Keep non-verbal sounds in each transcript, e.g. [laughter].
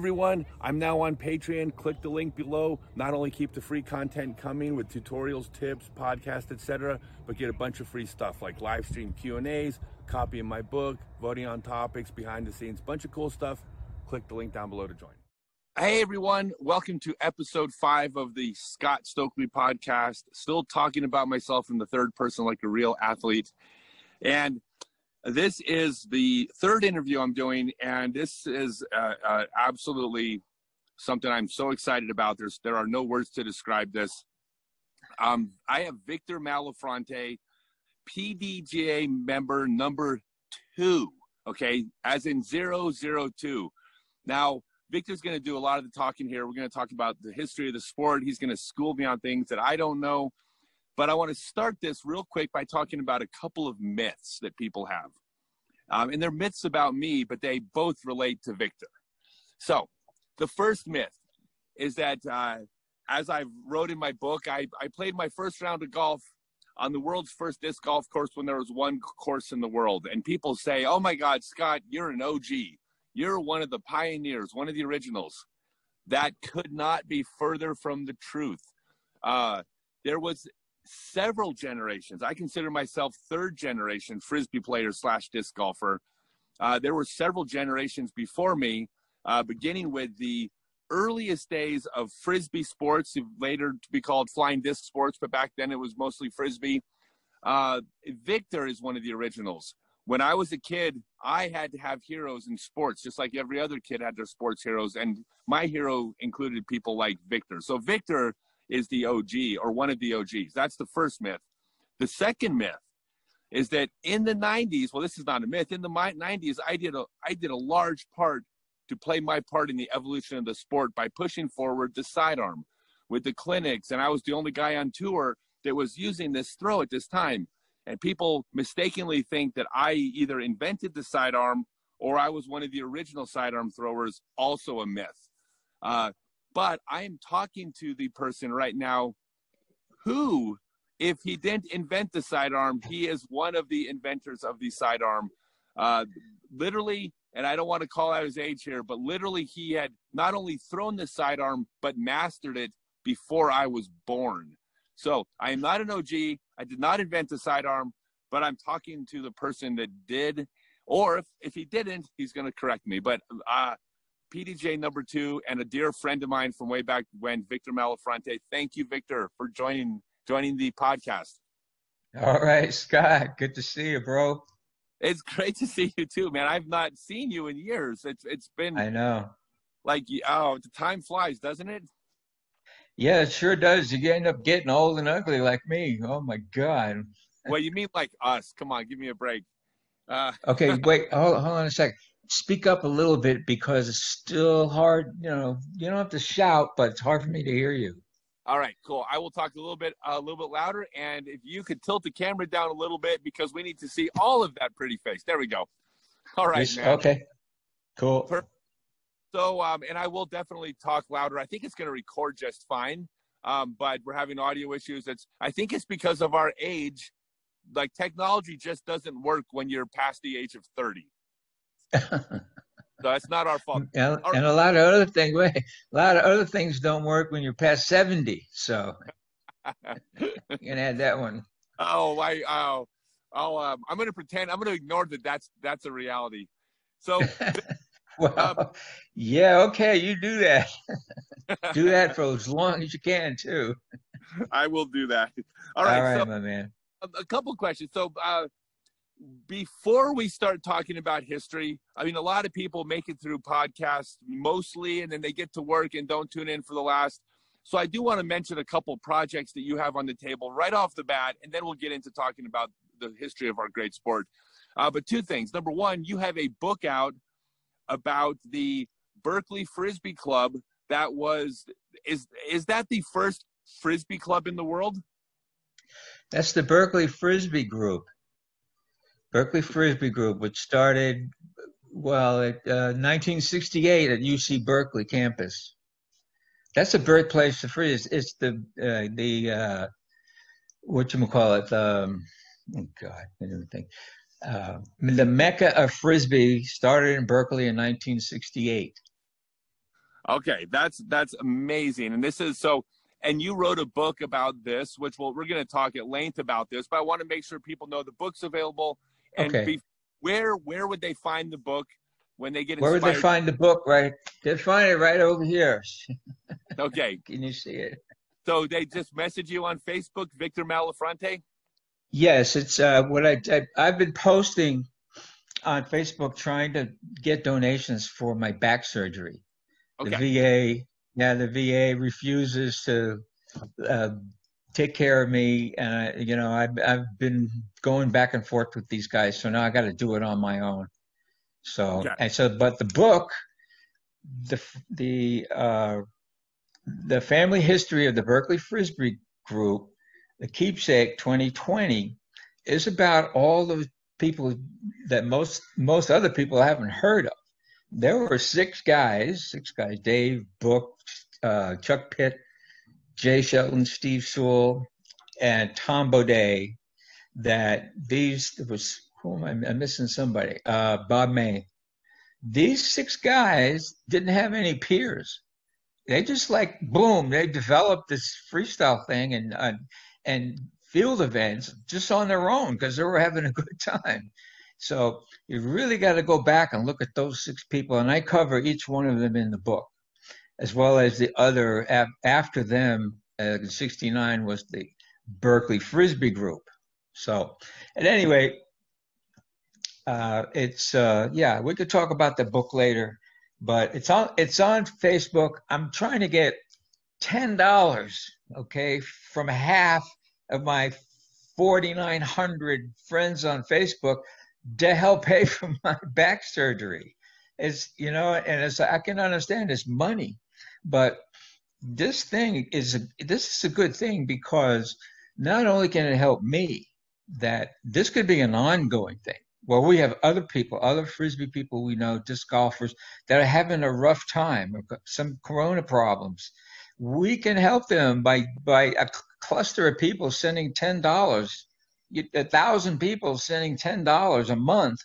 everyone, I'm now on Patreon. Click the link below. Not only keep the free content coming with tutorials, tips, podcasts, etc., but get a bunch of free stuff like live stream Q&As, copy of my book, voting on topics, behind the scenes, bunch of cool stuff. Click the link down below to join. Hey everyone, welcome to episode five of the Scott Stokely podcast. Still talking about myself in the third person like a real athlete. And this is the third interview I'm doing, and this is uh, uh, absolutely something I'm so excited about. There's there are no words to describe this. Um, I have Victor Malafronte, PDGA member number two. Okay, as in zero zero two. Now Victor's going to do a lot of the talking here. We're going to talk about the history of the sport. He's going to school me on things that I don't know. But I want to start this real quick by talking about a couple of myths that people have. Um, and they're myths about me, but they both relate to Victor. So, the first myth is that, uh, as I wrote in my book, I, I played my first round of golf on the world's first disc golf course when there was one course in the world. And people say, Oh my God, Scott, you're an OG. You're one of the pioneers, one of the originals. That could not be further from the truth. Uh, there was several generations. I consider myself third generation frisbee player slash disc golfer. Uh, there were several generations before me, uh, beginning with the earliest days of frisbee sports, later to be called flying disc sports, but back then it was mostly frisbee. Uh, Victor is one of the originals. When I was a kid, I had to have heroes in sports, just like every other kid had their sports heroes. And my hero included people like Victor. So Victor is the OG or one of the OGs. That's the first myth. The second myth is that in the 90s, well, this is not a myth. In the 90s, I did a I did a large part to play my part in the evolution of the sport by pushing forward the sidearm with the clinics, and I was the only guy on tour that was using this throw at this time. And people mistakenly think that I either invented the sidearm or I was one of the original sidearm throwers. Also a myth. Uh, but I am talking to the person right now who, if he didn't invent the sidearm, he is one of the inventors of the sidearm. Uh, literally, and I don't want to call out his age here, but literally, he had not only thrown the sidearm, but mastered it before I was born. So I am not an OG. I did not invent the sidearm, but I'm talking to the person that did. Or if, if he didn't, he's going to correct me. But uh, PDJ number two, and a dear friend of mine from way back when, Victor Malafronte. Thank you, Victor, for joining joining the podcast. All right, Scott. Good to see you, bro. It's great to see you too, man. I've not seen you in years. It's it's been I know. Like oh, the time flies, doesn't it? Yeah, it sure does. You end up getting old and ugly like me. Oh my god. well, you mean like us? Come on, give me a break. Uh, okay, [laughs] wait. Hold, hold on a sec speak up a little bit because it's still hard. You know, you don't have to shout, but it's hard for me to hear you. All right, cool. I will talk a little bit, a little bit louder, and if you could tilt the camera down a little bit because we need to see all of that pretty face. There we go. All right, yes, Okay. Cool. So, um, and I will definitely talk louder. I think it's going to record just fine, um, but we're having audio issues. It's I think it's because of our age. Like technology just doesn't work when you're past the age of thirty so [laughs] that's not our fault. And, and, a lot of other things, a lot of other things don't work when you're past seventy. So [laughs] you can add that one. Oh, I oh oh um, I'm going to pretend I'm going to ignore that. That's that's a reality. So. [laughs] well, um, yeah, okay, you do that. do that for as long as you can too. I will do that. All right, All right, so, my man. A, a couple questions. So, uh, before we start talking about history, I mean, a lot of people make it through podcasts mostly, and then they get to work and don't tune in for the last. So I do want to mention a couple projects that you have on the table right off the bat, and then we'll get into talking about the history of our great sport. Uh, but two things. Number one, you have a book out about the Berkeley Frisbee Club. That was is is that the first frisbee club in the world? That's the Berkeley Frisbee Group. Berkeley Frisbee Group, which started, well, at uh, 1968 at UC Berkeley campus. That's the birthplace of frisbee. It's, the uh, the uh, call it? Um, oh God, I didn't think. Uh, the Mecca of frisbee started in Berkeley in 1968. Okay, that's that's amazing. And this is so and you wrote a book about this, which we'll, we're going to talk at length about this, but I want to make sure people know the book's available. And Okay. be, where where would they find the book when they get inspired? Where would they find the book? Right, they find it right over here. [laughs] okay, Can you see it? so they just message you on Facebook, Victor Malafronte. Yes, it's uh, what I, I I've been posting on Facebook trying to get donations for my back surgery. Okay, The VA, yeah, the VA refuses to uh, take care of me, and you know I've I've been going back and forth with these guys, so now I got to do it on my own. So Okay. and so, but the book, the the uh, the family history of the Berkeley Frisbee Group, the Keepsake 2020, is about all the people that most most other people haven't heard of. There were six guys, six guys: Dave Book, uh, Chuck Pitt, Jay Shelton, Steve Sewell, and Tom Baudet. That these was who am I I'm missing somebody? Uh, Bob May. These six guys didn't have any peers. They just like boom, they developed this freestyle thing and uh, and field events just on their own because they were having a good time. So you really got to go back and look at those six people, and I cover each one of them in the book, as well as the other af- after them. Uh, '69 was the Berkeley Frisbee Group. So, at any rate, uh, it's uh, yeah, we could talk about the book later, but it's on it's on Facebook. I'm trying to get ten dollars, okay, from half of my 4,900 friends on Facebook to help pay [laughs] for my back surgery. It's you know, and it's I can understand it's money, but this thing is a, this is a good thing because not only can it help me, that this could be an ongoing thing. Well, we have other people, other frisbee people we know, disc golfers that are having a rough time, some corona problems. We can help them by by a cluster of people sending ten dollars, a thousand people sending ten dollars a month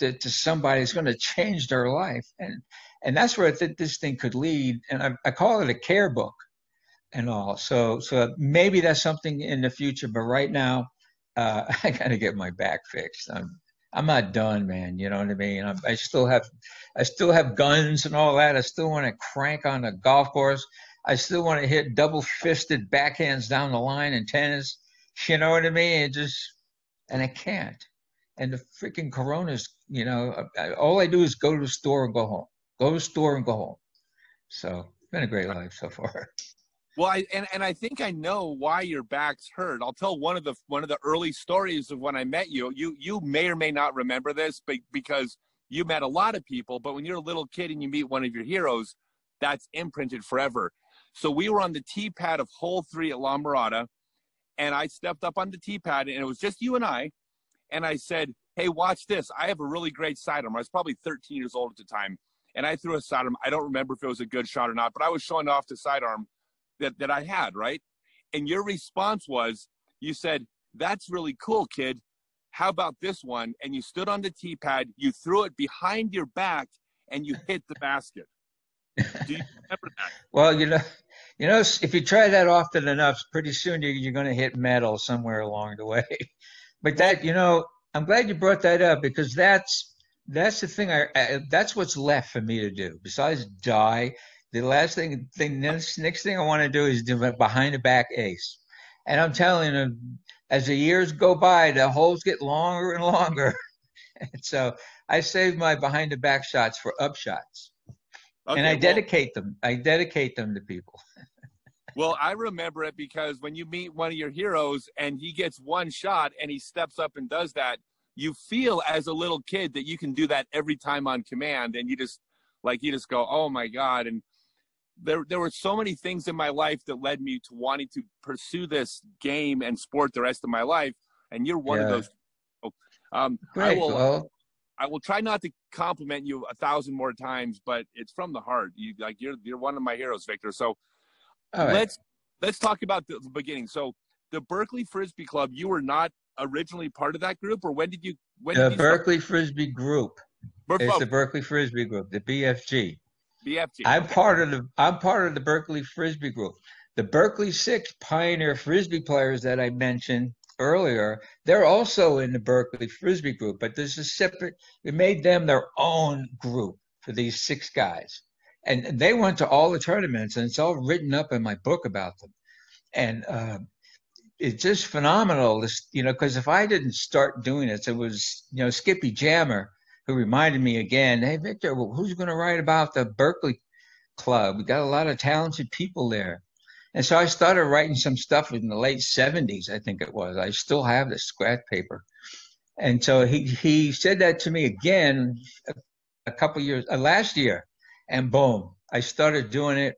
to, to somebody that's going to change their life, and and that's where this thing could lead. And I, I call it a care book and all. So so maybe that's something in the future, but right now, uh, [laughs] I got to get my back fixed. I'm I'm not done, man. You know what I mean? I, I still have I still have guns and all that. I still want to crank on a golf course. I still want to hit double fisted backhands down the line in tennis. You know what I mean? It just and I can't. And the freaking coronas, you know, I, all I do is go to the store and go home. Go to the store and go home. So it's been a great life so far. [laughs] Well, I and, and I think I know why your back's hurt. I'll tell one of the one of the early stories of when I met you. You you may or may not remember this, but because you met a lot of people, but when you're a little kid and you meet one of your heroes, that's imprinted forever. So we were on the tee pad of hole three at La Mirada, and I stepped up on the tee pad, and it was just you and I. And I said, Hey, watch this. I have a really great sidearm. I was probably 13 years old at the time. And I threw a sidearm. I don't remember if it was a good shot or not, but I was showing off the sidearm that, that I had, right? And your response was, you said, That's really cool, kid. How about this one? And you stood on the tee pad, you threw it behind your back, and you hit the basket. Do you remember that? [laughs] Well, you know, you know, if you try that often enough, pretty soon you're, you're going to hit metal somewhere along the way. [laughs] But that, you know, I'm glad you brought that up because that's that's the thing. I, I that's what's left for me to do besides die. The last thing, thing next, next thing I want to do is do a behind the back ace. And I'm telling you, as the years go by, the holes get longer and longer. [laughs] and so I save my behind the back shots for up shots, Okay, and I well- dedicate them. I dedicate them to people. [laughs] Well, I remember it because when you meet one of your heroes and he gets one shot and he steps up and does that, you feel as a little kid that you can do that every time on command and you just like you just go, "Oh my god." And there there were so many things in my life that led me to wanting to pursue this game and sport the rest of my life, and you're one of those. Um, I will Well, I will try not to compliment you a thousand more times, but it's from the heart. You like you're you're one of my heroes, Victor. So right. let's let's talk about the, the beginning. So the Berkeley Frisbee Club, you were not originally part of that group, or when did you? When the did you start- Berkeley Frisbee Group. Ber- It's oh, the Berkeley Frisbee Group, the BFG. BFG. I'm part of the I'm part of the Berkeley Frisbee group. The Berkeley Six pioneer frisbee players that I mentioned earlier, they're also in the Berkeley Frisbee group, but there's a separate. It made them their own group for these six guys, and they went to all the tournaments, and it's all written up in my book about them, and. Uh, it's just phenomenal, this, you know, because if I didn't start doing this, it was, you know, Skippy Jammer who reminded me again, hey, Victor, well, who's going to write about the Berkeley Club? We got a lot of talented people there. And so I started writing some stuff in the late 70s, I think it was. I still have the scratch paper. And so he, he said that to me again a, a couple years, uh, last year. And boom, I started doing it.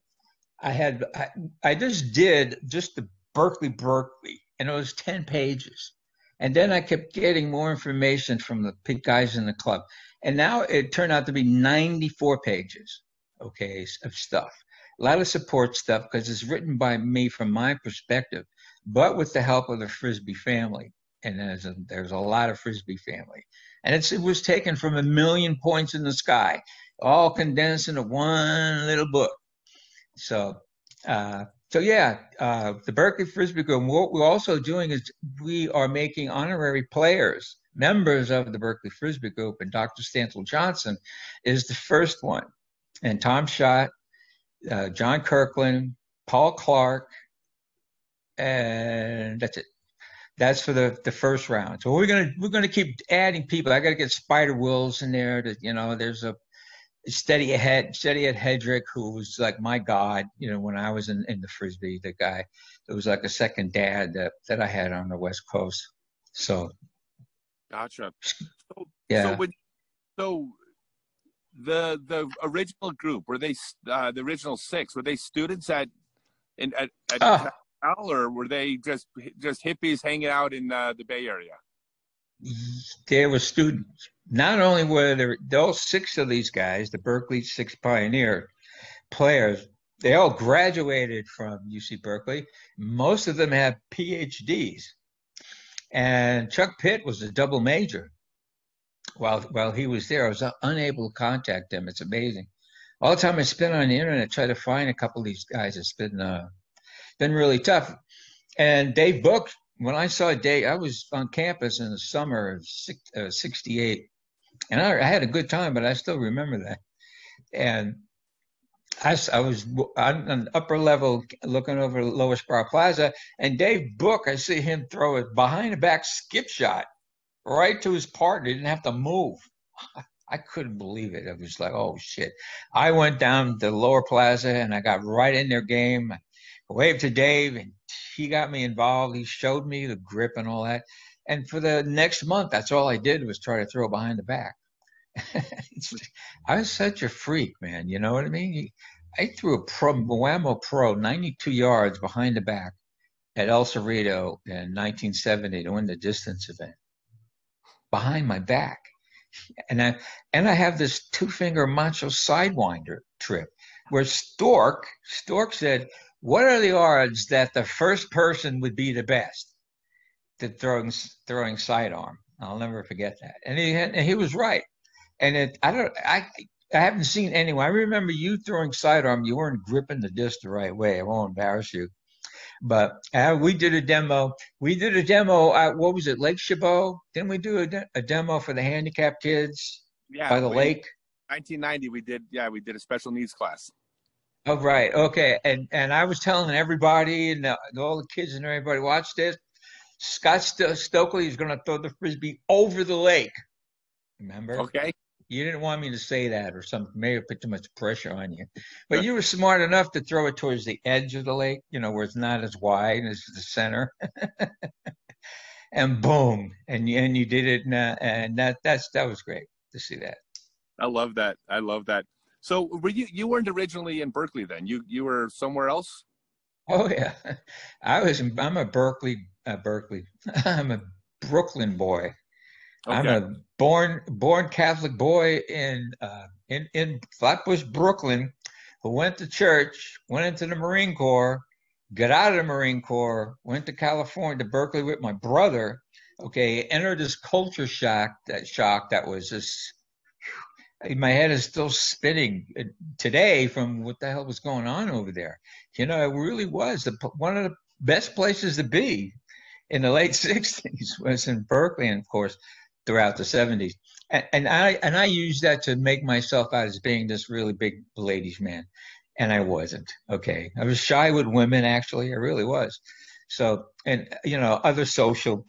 I had, I, I just did just the Berkeley, Berkeley, and it was 10 pages. And then I kept getting more information from the guys in the club. And now it turned out to be 94 pages, okay, of stuff. A lot of support stuff because it's written by me from my perspective, but with the help of the Frisbee family. And there's a, there's a lot of Frisbee family. And it was taken from a million points in the sky, all condensed into one little book. So, uh, so yeah, uh, the Berkeley Frisbee Group. What we're also doing is we are making honorary players, members of the Berkeley Frisbee Group, and Dr. Stancil Johnson is the first one, and Tom Schot, uh, John Kirkland, Paul Clark, and that's it. That's for the, the first round. So we're gonna we're gonna keep adding people. I got to get Spider Wills in there. To you know, there's a Steady ahead, Steady Ed Headrick, who was like my god, you know, when I was in, in the frisbee, the guy that was like a second dad that, that I had on the West Coast. So, gotcha. So, yeah. So, when, so the the original group were they uh, the original six were they students at in at, at oh. Cal, or were they just just hippies hanging out in uh, the Bay Area? They were students not only were there those six of these guys, the Berkeley Six Pioneer players, they all graduated from UC Berkeley. Most of them have PhDs. And Chuck Pitt was a double major. While while he was there, I was unable to contact them. It's amazing. All the time I spent on the internet trying to find a couple of these guys, it's been uh, been really tough. And Dave Book, when I saw Dave, I was on campus in the summer of '68, uh, and I, I, had a good time, but I still remember that. And I, I was on an upper level looking over Lower Sproul Plaza, and Dave Book, I see him throw a behind the back skip shot right to his partner. He didn't have to move. I couldn't believe it. I was like, oh shit. I went down to Lower Plaza and I got right in their game. Waved to Dave and he got me involved. He showed me the grip and all that. And for the next month, that's all I did was try to throw behind the back. [laughs] I was such a freak, man. You know what I mean? I threw a pro, Wham-O Pro 92 yards behind the back at El Cerrito in 1970 to win the distance event. Behind my back. And I, and I have this two finger macho sidewinder trip where Stork, Stork said, what are the odds that the first person would be the best? to throwing throwing sidearm. I'll never forget that. And he and he was right. And it I don't I I haven't seen anyone. I remember you throwing sidearm. You weren't gripping the disc the right way. I won't embarrass you. But uh, we did a demo. We did a demo at what was it, Lake Chabot? Didn't we do a, de- a demo for the handicapped kids yeah, by the we, lake? 1990, we did. Yeah, we did a special needs class. Oh right, okay. And and I was telling everybody and the, all the kids and everybody watched this. Scott St- Stokely is going to throw the frisbee over the lake. Remember? Okay. You didn't want me to say that or something. Maybe put too much pressure on you. But you were smart enough to throw it towards the edge of the lake, you know, where it's not as wide as the center. [laughs] and boom, and you, and you did it, and, uh, and that that's that was great to see that. I love that. I love that. So, were you you weren't originally in Berkeley then? You you were somewhere else? Oh yeah, [laughs] I was. I'm a Berkeley uh, Berkeley. [laughs] I'm a Brooklyn boy. Okay. I'm a born born Catholic boy in uh, in in Flatbush, Brooklyn, who went to church, went into the Marine Corps, got out of the Marine Corps, went to California to Berkeley with my brother. Okay, entered this culture shock that shock that was just my head is still spinning uh, today from what the hell was going on over there. You know, it really was the, one of the best places to be in the late [laughs] 60s was in Berkeley and of course throughout the 70s. And, and I and I used that to make myself out as being this really big ladies man. And I wasn't. Okay. I was shy with women actually. I really was. So and you know, other social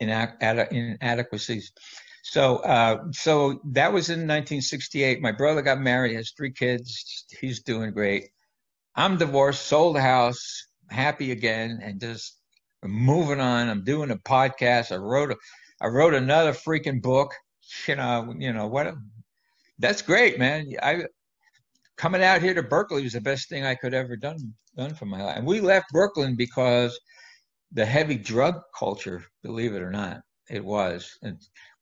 inadequacies. So, uh, so that was in 1968. My brother got married, has three kids. He's doing great. I'm divorced, sold the house, happy again, and just moving on. I'm doing a podcast. I wrote a, I wrote another freaking book. You know, you know what? That's great, man. I coming out here to Berkeley was the best thing I could ever done done for my life. And we left Brooklyn because the heavy drug culture, believe it or not, it was. And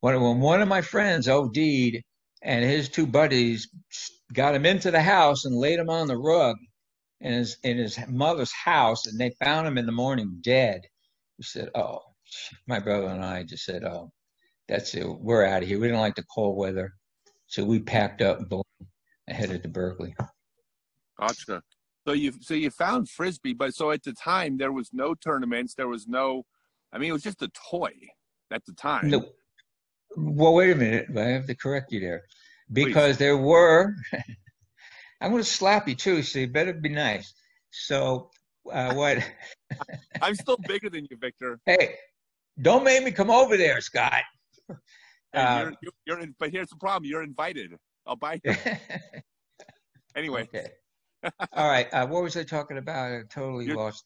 when, when one of my friends OD'd and his two buddies got him into the house and laid him on the rug in his in his mother's house, and they found him in the morning dead. We said, "Oh." My brother and I just said, "Oh, that's it. We're out of here. We didn't like the cold weather, so we packed up and headed to Berkeley." Gotcha. So you so you found frisbee, but so at the time there was no tournaments. There was no. I mean, it was just a toy at the time. No. Well, wait a minute. I have to correct you there, because Please. there were. [laughs] I'm going to slap you too, so you better be nice. So, uh, what? [laughs] I'm still bigger than you, Victor. Hey, don't make me come over there, Scott. Uh, you're, you're in, but here's the problem: you're invited. I'll buy you. [laughs] anyway. Okay. All right. Uh, what was I talking about? I totally you're, lost.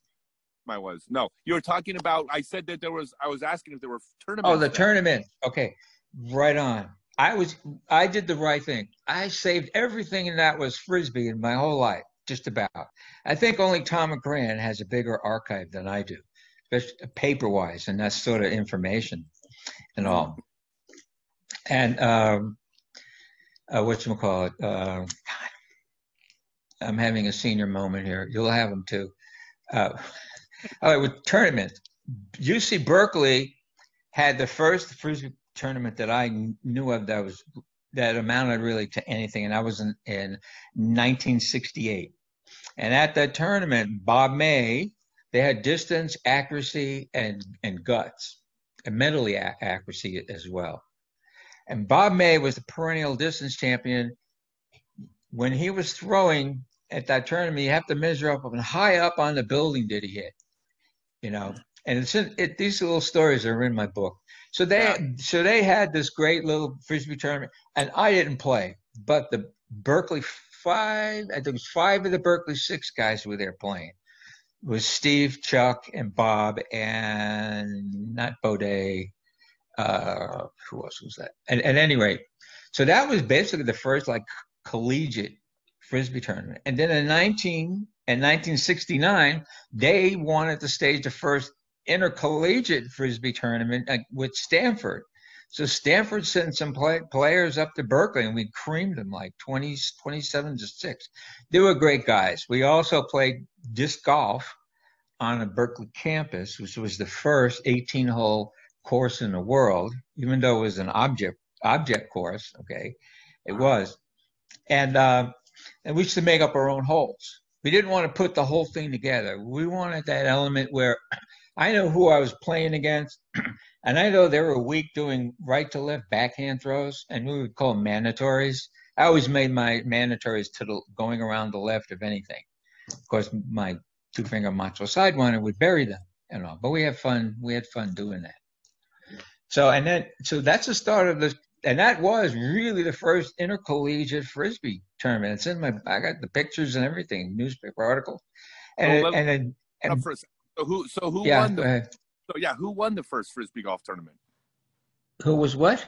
I was no. You were talking about. I said that there was. I was asking if there were tournaments. Oh, the tournament. Okay, right on. I was. I did the right thing. I saved everything that was frisbee in my whole life, just about. I think only Tom McGran has a bigger archive than I do, especially paper wise, and that sort of information, and all. And um, uh, what you call it? Uh, I'm having a senior moment here. You'll have them too. Uh, all right, with tournament, UC Berkeley had the first frisbee tournament that I knew of that was that amounted really to anything, and that was in, in 1968. And at that tournament, Bob May, they had distance, accuracy, and and guts, and mentally a- accuracy as well. And Bob May was the perennial distance champion. When he was throwing at that tournament, you have to measure up and high up on the building did he hit you know. And it's in, it, these little stories are in my book. So they yeah. so they had this great little frisbee tournament, and I didn't play, but the Berkeley five, I think it was five of the Berkeley six guys were there playing. It was Steve, Chuck, and Bob, and not Baudet. Uh, who else was that? And at any rate, so that was basically the first like collegiate frisbee tournament. And then in 19 in 1969, they wanted to stage the first intercollegiate frisbee tournament with Stanford. So Stanford sent some play, players up to Berkeley, and we creamed them like 20, 27 to six. They were great guys. We also played disc golf on a Berkeley campus, which was the first 18-hole course in the world, even though it was an object object course. Okay, it was, and uh, and we used to make up our own holes we didn't want to put the whole thing together. We wanted that element where I know who I was playing against, [clears throat] and I know they were weak doing right to left backhand throws, and we would call them mandatories. I always made my mandatories to the going around the left of anything. Of course, my two finger macho sidewinder would bury them and all. But we had fun. We had fun doing that. So and then so that's the start of the and that was really the first intercollegiate frisbee tournament. It's in my I got the pictures and everything, newspaper article, and well, and, and, and so who so who yeah, won the so yeah who won the first frisbee golf tournament? Who was what?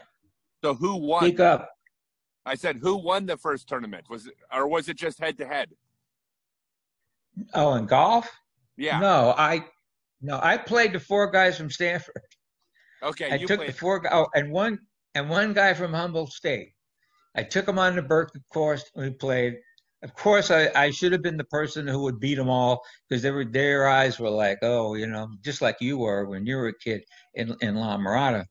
So who won? Speak up. I said who won the first tournament? Was it or was it just head to head? Oh, in golf? Yeah. No, I no I played the four guys from Stanford. Okay, I took played. the four. Oh, and one and one guy from Humboldt State. I took him on the Berkeley course. We played. Of course, I, I should have been the person who would beat them all because they were their eyes were like, oh, you know, just like you were when you were a kid in in La Mirada.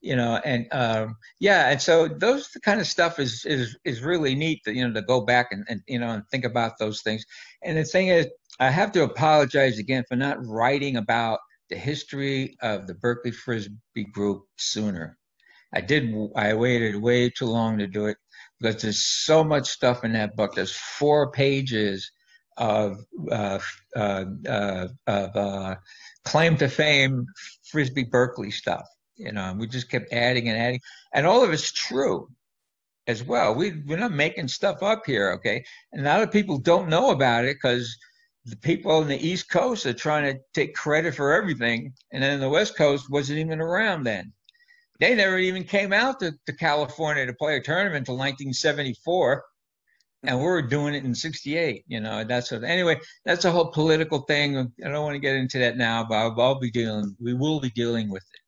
you know, and um, yeah, and so those kind of stuff is is is really neat to you know to go back and, and you know and think about those things. And the thing is, I have to apologize again for not writing about the history of the Berkeley Frisbee group sooner. I did. I waited way too long to do it because there's so much stuff in that book. There's four pages of uh, uh, uh, of uh, claim to fame Frisbee Berkeley stuff you know, and we just kept adding and adding, and all of it's true as well. We we're not making stuff up here, okay? And a lot of people don't know about it because the people on the East Coast are trying to take credit for everything, and then the West Coast wasn't even around then. They never even came out to, to California to play a tournament until 1974 and we were doing it in 68 you know that's a, anyway that's a whole political thing i don't want to get into that now but I'll, I'll, be dealing we will be dealing with it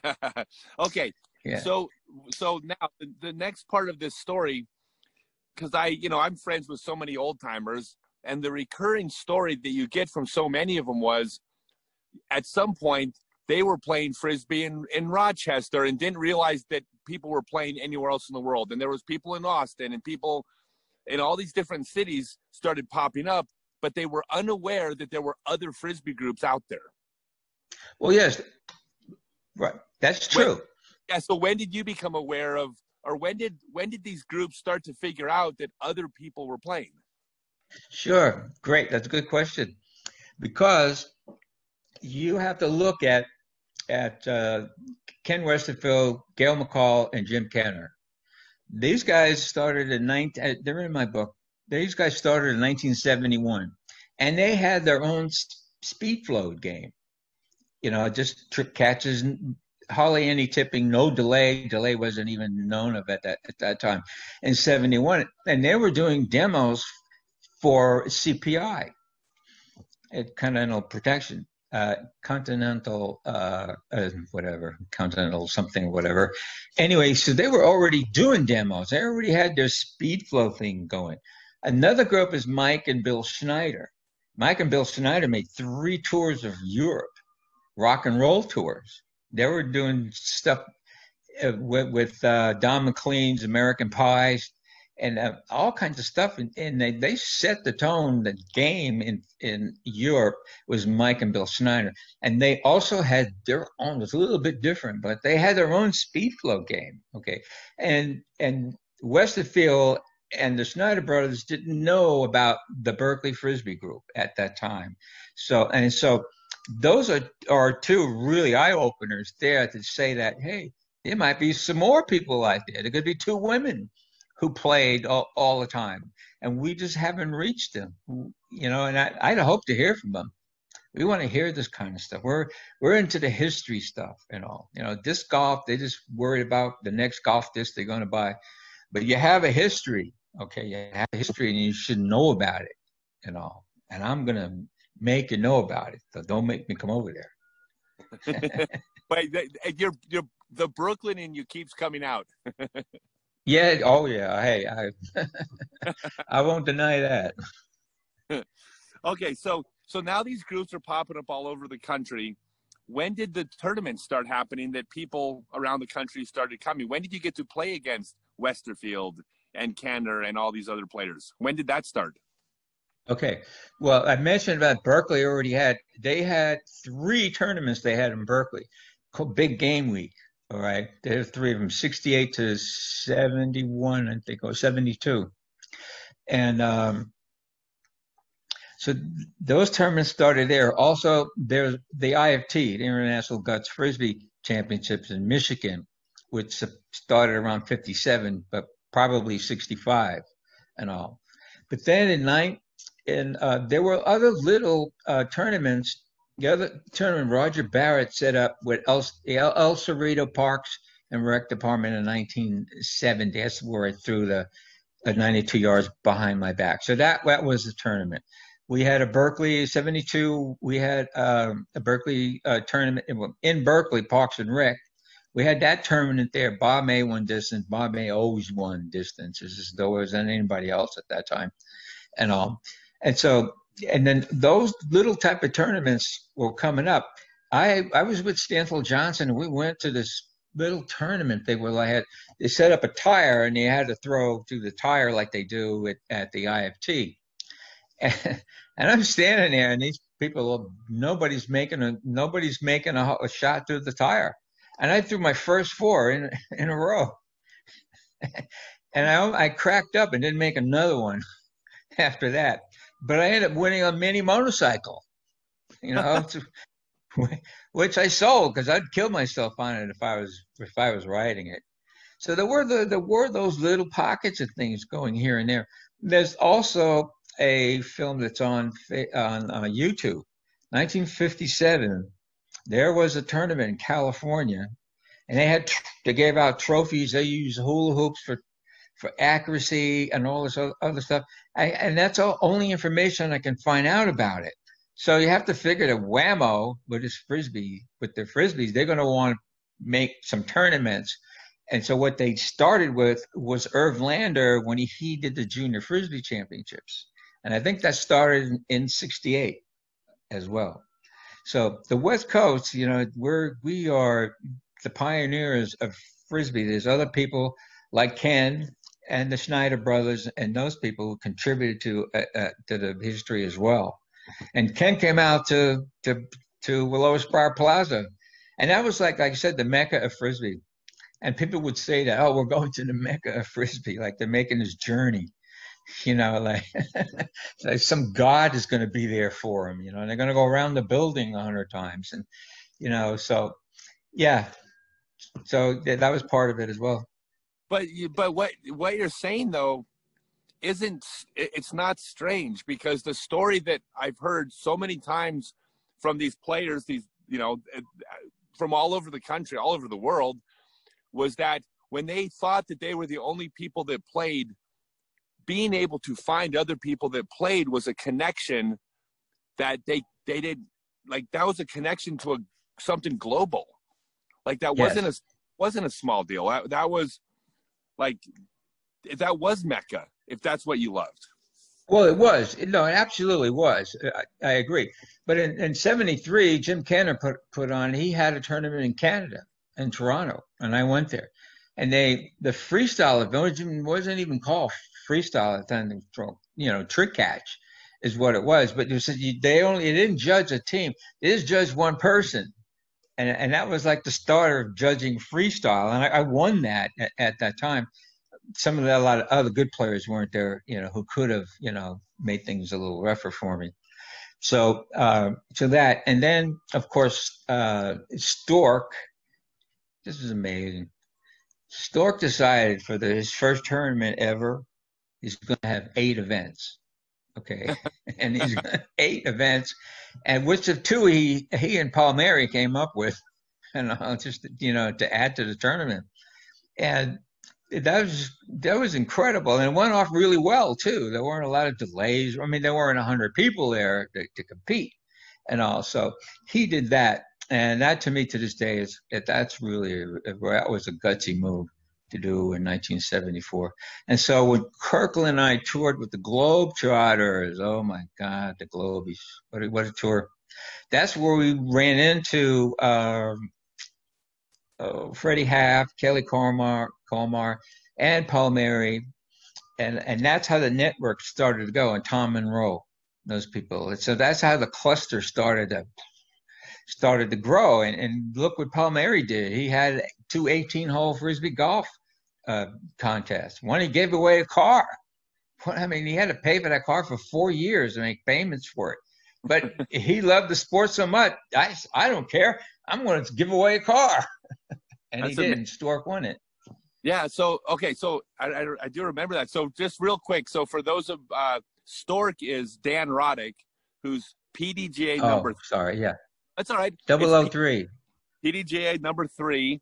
[laughs] okay. Yeah. So so now the, the next part of this story, because I you know I'm friends with so many old timers, and the recurring story that you get from so many of them was, at some point they were playing frisbee in, in Rochester and didn't realize that people were playing anywhere else in the world, and there was people in Austin and people in all these different cities started popping up, but they were unaware that there were other frisbee groups out there. Well, yes, Right. That's true. When, yeah. So when did you become aware of, or when did when did these groups start to figure out that other people were playing? Sure. Great. That's a good question. Because you have to look at at uh, Ken Westerfield, Gail McCall, and Jim Kenner. These guys started in 19. Uh, they're in my book. These guys started in 1971, and they had their own speed flow game you know, just trick catches, hardly any tipping, no delay. Delay wasn't even known of at that at that time in '71, and they were doing demos for CPI, at Continental Protection, uh, Continental, uh, uh, whatever, Continental something, whatever. Anyway, so they were already doing demos. They already had their speed flow thing going. Another group is Mike and Bill Schneider. Mike and Bill Schneider made three tours of Europe rock and roll tours. They were doing stuff uh, with, with uh, Don McLean's American Pies and uh, all kinds of stuff. And, and, they, they set the tone. The game in, in Europe was Mike and Bill Schneider. And they also had their own, it was a little bit different, but they had their own speed flow game. Okay. And, and Westerfield and the Schneider brothers didn't know about the Berkeley Frisbee group at that time. So, and so, those are, are two really eye openers there to say that, hey, there might be some more people like that. There could be two women who played all, all the time, and we just haven't reached them. You know, and I, I'd hope to hear from them. We want to hear this kind of stuff. We're we're into the history stuff and all. You know, disc golf, they just worried about the next golf disc they're going to buy. But you have a history, okay? You have a history, and you should know about it and all. And I'm gonna make you know about it. So don't make me come over there. [laughs] but you're you're the Brooklyn in you keeps coming out. [laughs] yeah. Oh yeah. Hey, I [laughs] I won't deny that. [laughs] okay, so so now these groups are popping up all over the country. When did the tournaments start happening that people around the country started coming? When did you get to play against Westerfield and Kenner and all these other players? When did that start? Okay. Well, I mentioned about Berkeley already had, they had three tournaments they had in Berkeley called Big Game Week. All right. There's three of them, 68 to 71, I think, or 72. And um, so those tournaments started there. Also, there's the IFT, the International Guts Frisbee Championships in Michigan, which started around 57, but probably 65 and all. But then in nine, and uh, there were other little uh, tournaments. The other tournament Roger Barrett set up with El, El, El Cerrito Parks and Rec Department in 1970. That's where I threw the 92 yards behind my back. So that that was the tournament. We had a Berkeley 72. We had um, a Berkeley uh, tournament in Berkeley Parks and Rec. We had that tournament there. Bob May won distance. Bob May always won distances as though it was anybody else at that time, and all. And so, and then those little type of tournaments were coming up. I I was with Stancil Johnson, and we went to this little tournament. They were like they set up a tire and you had to throw through the tire like they do at, at the IFT. And, [laughs] and I'm standing there, and these people, nobody's making a nobody's making a, a shot through the tire, and I threw my first four in in a row, [laughs] and I I cracked up and didn't make another one [laughs] after that. But I ended up winning a mini motorcycle, you know, [laughs] [laughs] which I sold because I'd kill myself on it if I was if I was riding it. So there were the there were those little pockets of things going here and there. There's also a film that's on on uh, YouTube, 1957. There was a tournament in California, and they had they gave out trophies. They used hula hoops for for accuracy and all this other stuff. I, and that's all only information I can find out about it. So you have to figure that Wham-O with his frisbee, with their frisbees, they're going to want to make some tournaments. And so what they started with was Irv Lander when he, he did the junior frisbee championships. And I think that started in 68 as well. So the West Coast, you know, we're, we are the pioneers of Frisbee. There's other people like Ken and the Schneider brothers and those people who contributed to, uh, uh, to the history as well. And Ken came out to, to, to Lower Sproul Plaza. And that was like, like I said, the Mecca of Frisbee. And people would say that, oh, we're going to the Mecca of Frisbee, like they're making this journey you know, like, [laughs] like some God is going to be there for them, you know, and they're going to go around the building a hundred times. And, you know, so yeah, so that was part of it as well. But, you, but what, what you're saying though, isn't, it's not strange because the story that I've heard so many times from these players, these, you know, eh, eh, from all over the country, all over the world, was that when they thought that they were the only people that played being able to find other people that played was a connection that they they did like that was a connection to a something global like that yes. wasn't a wasn't a small deal that, that was like that was mecca if that's what you loved. Well it was. No it absolutely was. I, I agree. But in, in 73 jim kenner put put on he had a tournament in canada in toronto and i went there. And they the freestyle event wasn't even called freestyle at then you know trick catch is what it was. But they only they didn't judge a team; they just judged one person, and and that was like the start of judging freestyle. And I, I won that at, at, that time. Some of the, a lot of other good players weren't there, you know, who could have you know made things a little rougher for me. So uh, so that, and then of course uh, Stork. This is amazing. Stork decided for the, his first tournament ever he's going to have eight events. Okay, [laughs] [laughs] and he's eight events, and which of two he he and Palmeri came up with, [laughs] and uh, just you know to add to the tournament, and that was that was incredible, and it went off really well too. There weren't a lot of delays. I mean, there weren't hundred people there to, to compete, and all. So he did that, and that to me to this day is that's really that was a gutsy move to do in 1974. And so when Kirkland and I toured with the Globetrotters, oh my God, the Globies, what a, what a tour. That's where we ran into um, uh, Freddie Haft, Kelly Colmar, Colmar, and Palmeri. And, and that's how the network started to go, and Tom Monroe, those people. And so that's how the cluster started to started to grow. And, and look what Palmeri did. He had two 18 hole frisbee golf uh, contest. One, he gave away a car. I mean, he had to pay for that car for four years to make payments for it. But [laughs] he loved the sport so much. I, I don't care. I'm going to give away a car. [laughs] and That's he did. And Stork won it. Yeah. So, okay. So I, I, I, do remember that. So just real quick. So for those of uh, Stork is Dan Roddick, who's PDGA oh, number. Sorry. Yeah. That's all right. Double O three. PDGA number three.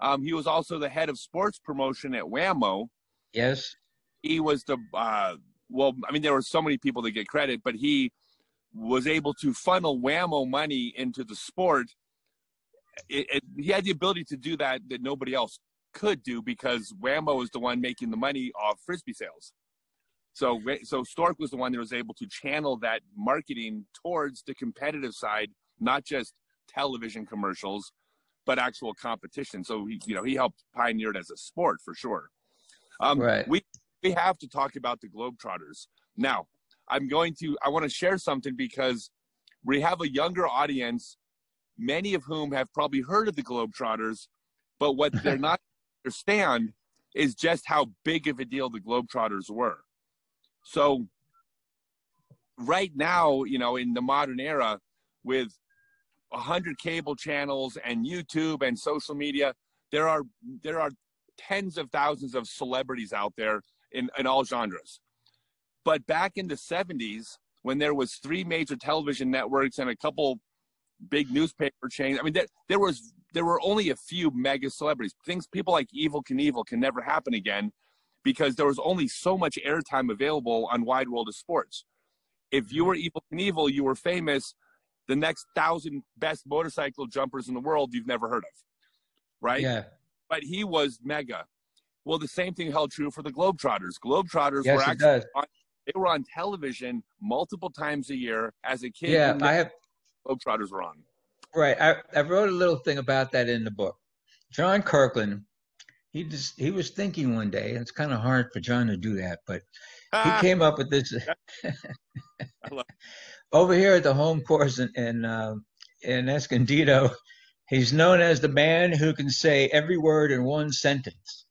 Um, he was also the head of sports promotion at Wham-O. Yes. He was the uh, well. I mean, there were so many people that get credit, but he was able to funnel Wham-O money into the sport. It, it, he had the ability to do that that nobody else could do because Wham-O was the one making the money off frisbee sales. So, so Stork was the one that was able to channel that marketing towards the competitive side, not just television commercials, but actual competition. So he, you know, he helped pioneer it as a sport for sure. Um, right. We we have to talk about the Globetrotters now. I'm going to. I want to share something because we have a younger audience, many of whom have probably heard of the Globetrotters, but what [laughs] they're not understand is just how big of a deal the Globetrotters were. So, right now, you know, in the modern era, with a hundred cable channels and YouTube and social media, there are there are tens of thousands of celebrities out there in, in all genres. But back in the 70s, when there was three major television networks and a couple big newspaper chains, I mean, there, there was there were only a few mega celebrities. Things people like Evel Knievel can never happen again because there was only so much airtime available on Wide World of Sports. If you were Evel Knievel, you were famous. The next thousand best motorcycle jumpers in the world you've never heard of, right? Yeah. But he was mega. Well, the same thing held true for the Globetrotters. Globetrotters yes, were actually on, they were on television multiple times a year as a kid. Yeah, I have. Globetrotters were on. Right. I, I wrote a little thing about that in the book. John Kirkland, he just he was thinking one day, and it's kind of hard for John to do that, but he ah. came up with this. [laughs] Over here at the home course in in, uh, in Escondido, he's known as the man who can say every word in one sentence.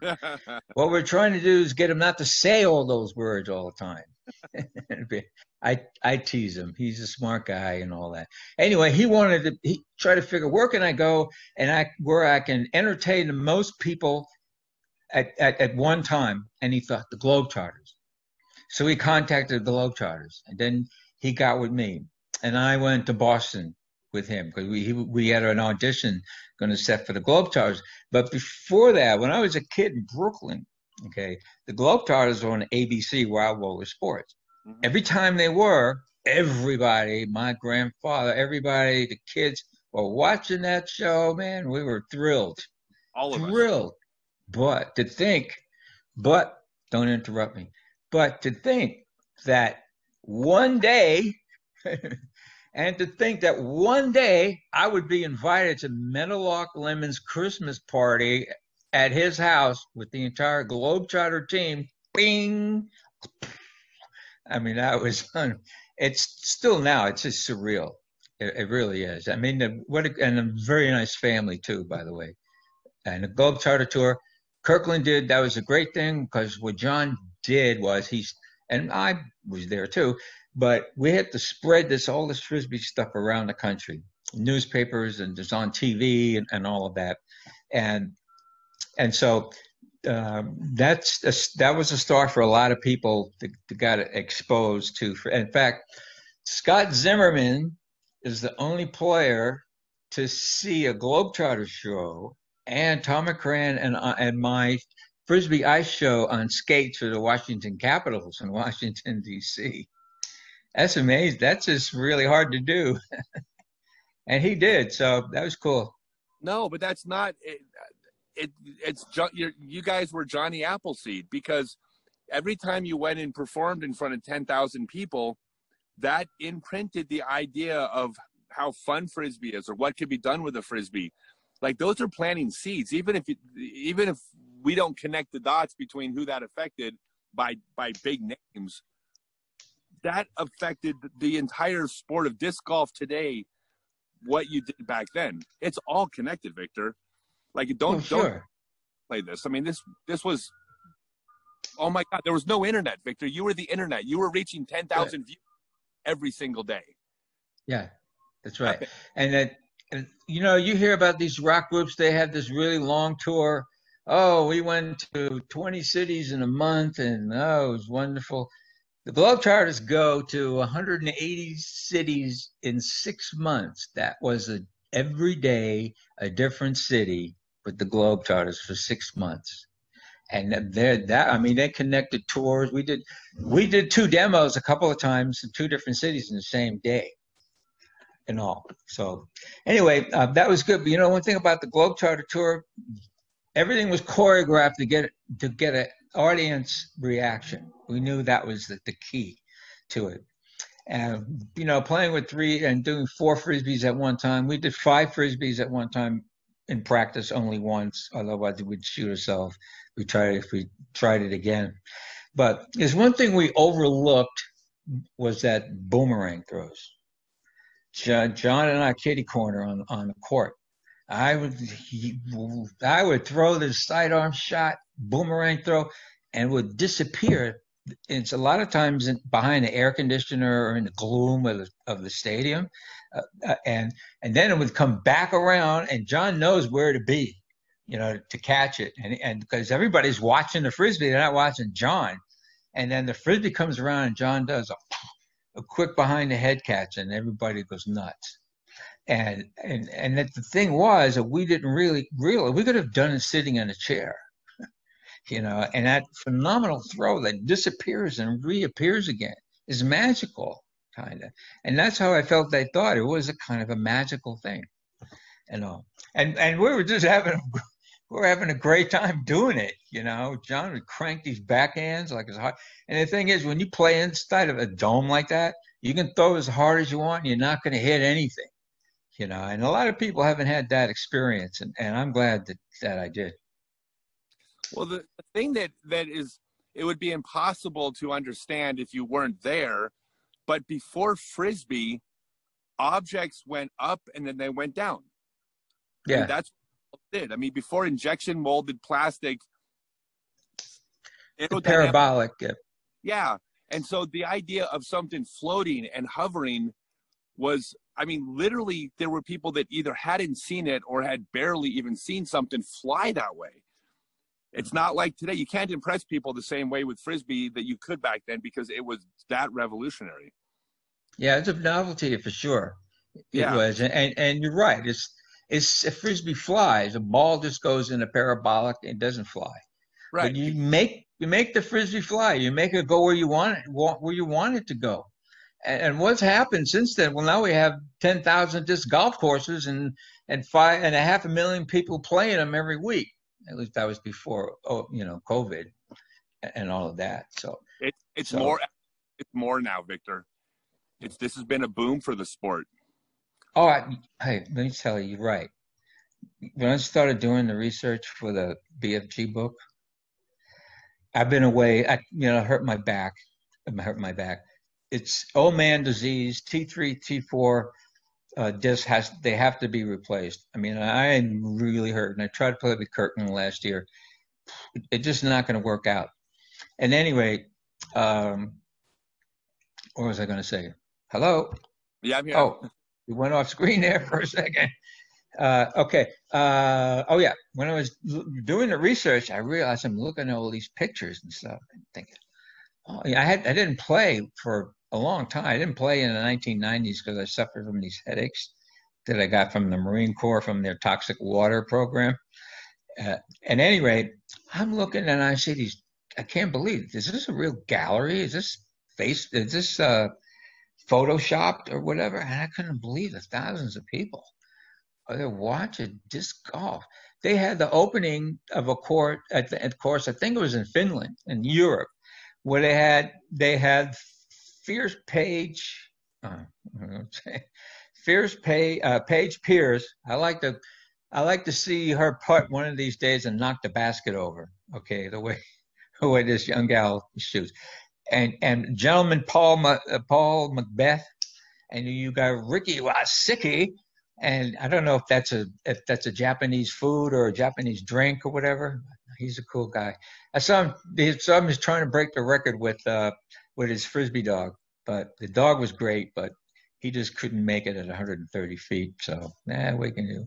[laughs] what we're trying to do is get him not to say all those words all the time. [laughs] I I tease him. He's a smart guy and all that. Anyway, he wanted to he try to figure where can I go and I where I can entertain the most people at, at, at one time. And he thought the Globetrotters. So he contacted the Globetrotters, and then he got with me, and I went to Boston with him because we he, we had an audition going to set for the Globetrotters. But before that, when I was a kid in Brooklyn, okay, the Globetrotters were on ABC Wild of Sports. Mm-hmm. Every time they were, everybody, my grandfather, everybody, the kids were watching that show. Man, we were thrilled, all of thrilled. Us. But to think, but don't interrupt me. But to think that one day, [laughs] and to think that one day I would be invited to Meadowlark Lemon's Christmas party at his house with the entire Globetrotter team. Bing! I mean, that was, [laughs] it's still now, it's just surreal. It, it really is. I mean, what a, and a very nice family too, by the way. And the Globetrotter tour, Kirkland did. That was a great thing because what John did was he's and I was there too, but we had to spread this all this frisbee stuff around the country, newspapers and just on TV and, and all of that, and and so um, that's a, that was a start for a lot of people that, that got exposed to. In fact, Scott Zimmerman is the only player to see a Globetrotter show and Tom McCran and uh, and my frisbee ice show on skates for the Washington Capitals in Washington D.C. That's amazing. That's just really hard to do, [laughs] and he did. So that was cool. No, but that's not. It, it it's you guys were Johnny Appleseed because every time you went and performed in front of ten thousand people, that imprinted the idea of how fun frisbee is or what could be done with a frisbee. Like those are planting seeds. Even if you, even if we don't connect the dots between who that affected by by big names. That affected the entire sport of disc golf today what you did back then. It's all connected victor. Like don't oh, sure. don't play this. I mean this this was oh my god there was no internet victor. You were the internet. You were reaching 10,000 right. views every single day. Yeah that's right. And that and, you know you hear about these rock groups. They have this really long tour oh, we went to 20 cities in a month and oh, it was wonderful. The Globetrotters go to 180 cities in six months. That was a every day a different city with the Globetrotters for six months. And they're that I mean they connected tours. We did we did two demos a couple of times in two different cities in the same day and all. So anyway, uh, that was good. But you know, one thing about the Globetrotter tour, everything was choreographed to get to get an audience reaction. We knew that was the, the key to it. And you know, playing with three and doing four frisbees at one time. We did five frisbees at one time in practice only once. Otherwise, we'd shoot ourselves. We tried if we tried it again. But there's one thing we overlooked was that boomerang throws. John, John and I kitty corner on on the court. I would he, I would throw the sidearm shot, boomerang throw, and would disappear. It's a lot of times in, behind the air conditioner or in the gloom of the, of the stadium, uh, uh, and and then it would come back around, and John knows where to be, you know, to catch it, and and because everybody's watching the frisbee, they're not watching John, and then the frisbee comes around, and John does a a quick behind the head catch, and everybody goes nuts. And and and that the thing was that we didn't really realize we could have done it sitting in a chair, [laughs] you know. And that phenomenal throw that disappears and reappears again is magical, kind of. And that's how I felt. They thought it was a kind of a magical thing, you know. And and we were just having [laughs] we were having a great time doing it. You know, John would crank these backhands like as hard. And the thing is, when you play inside of a dome like that, you can throw as hard as you want, and you're not going to hit anything. You know, and a lot of people haven't had that experience, and, and I'm glad that that I did. Well, the, thing that that is, it would be impossible to understand if you weren't there. But before frisbee, objects went up and then they went down. Yeah, and that's did. I mean, before injection molded plastic, parabolic. Yeah. yeah. And so the idea of something floating and hovering was, I mean, literally, there were people that either hadn't seen it or had barely even seen something fly that way. It's not like today. You can't impress people the same way with frisbee that you could back then because it was that revolutionary. Yeah, it's a novelty for sure. It yeah. was, and and you're right. It's it's a frisbee flies. A ball just goes in a parabolic and doesn't fly. Right. But you make you make the frisbee fly. You make it go where you want it, where you want it to go. And, and what's happened since then? Well, now we have ten thousand disc golf courses and and five and a half a million people playing them every week. At least that was before, oh, you know, COVID and all of that. So it, it's so. more it's more now, Victor. It's this has been a boom for the sport. Oh, I, hey, let me tell you, you're right. When I started doing the research for the BFG book, I've been away. I, you know, hurt my back. I hurt my back. It's old man disease. T3, T4 uh, disc has. They have to be replaced. I mean, I am really hurt, and I tried to play with Curtin last year. It's just not going to work out. And anyway, um, what was I going to say? Hello. Yeah, I'm here. Oh, you went off screen there for a second. Uh, okay. Uh, oh yeah. When I was doing the research, I realized I'm looking at all these pictures and stuff and thinking, oh yeah, I had I didn't play for a long time. I didn't play in the 1990s because I suffered from these headaches that I got from the Marine Corps from their toxic water program. Uh, at any rate, I'm looking and I see these. I can't believe is this a real gallery? Is this face? Is this uh, photoshopped or whatever? And I couldn't believe the Thousands of people they're watching disc golf. They had the opening of a court at the of course I think it was in Finland in Europe, where they had they had Fierce Page, uh, [laughs] Fierce Page, uh, Paige Pierce. I like to I like to see her putt one of these days and knock the basket over. Okay, the way [laughs] the way this young gal shoots, and and gentleman Paul uh, Paul McBeth, and you got Ricky Wysocki and I don't know if that's a if that's a Japanese food or a Japanese drink or whatever. He's a cool guy. I saw him. Him trying to break the record with uh, with his frisbee dog, but the dog was great, but he just couldn't make it at 130 feet. So, nah, we can do.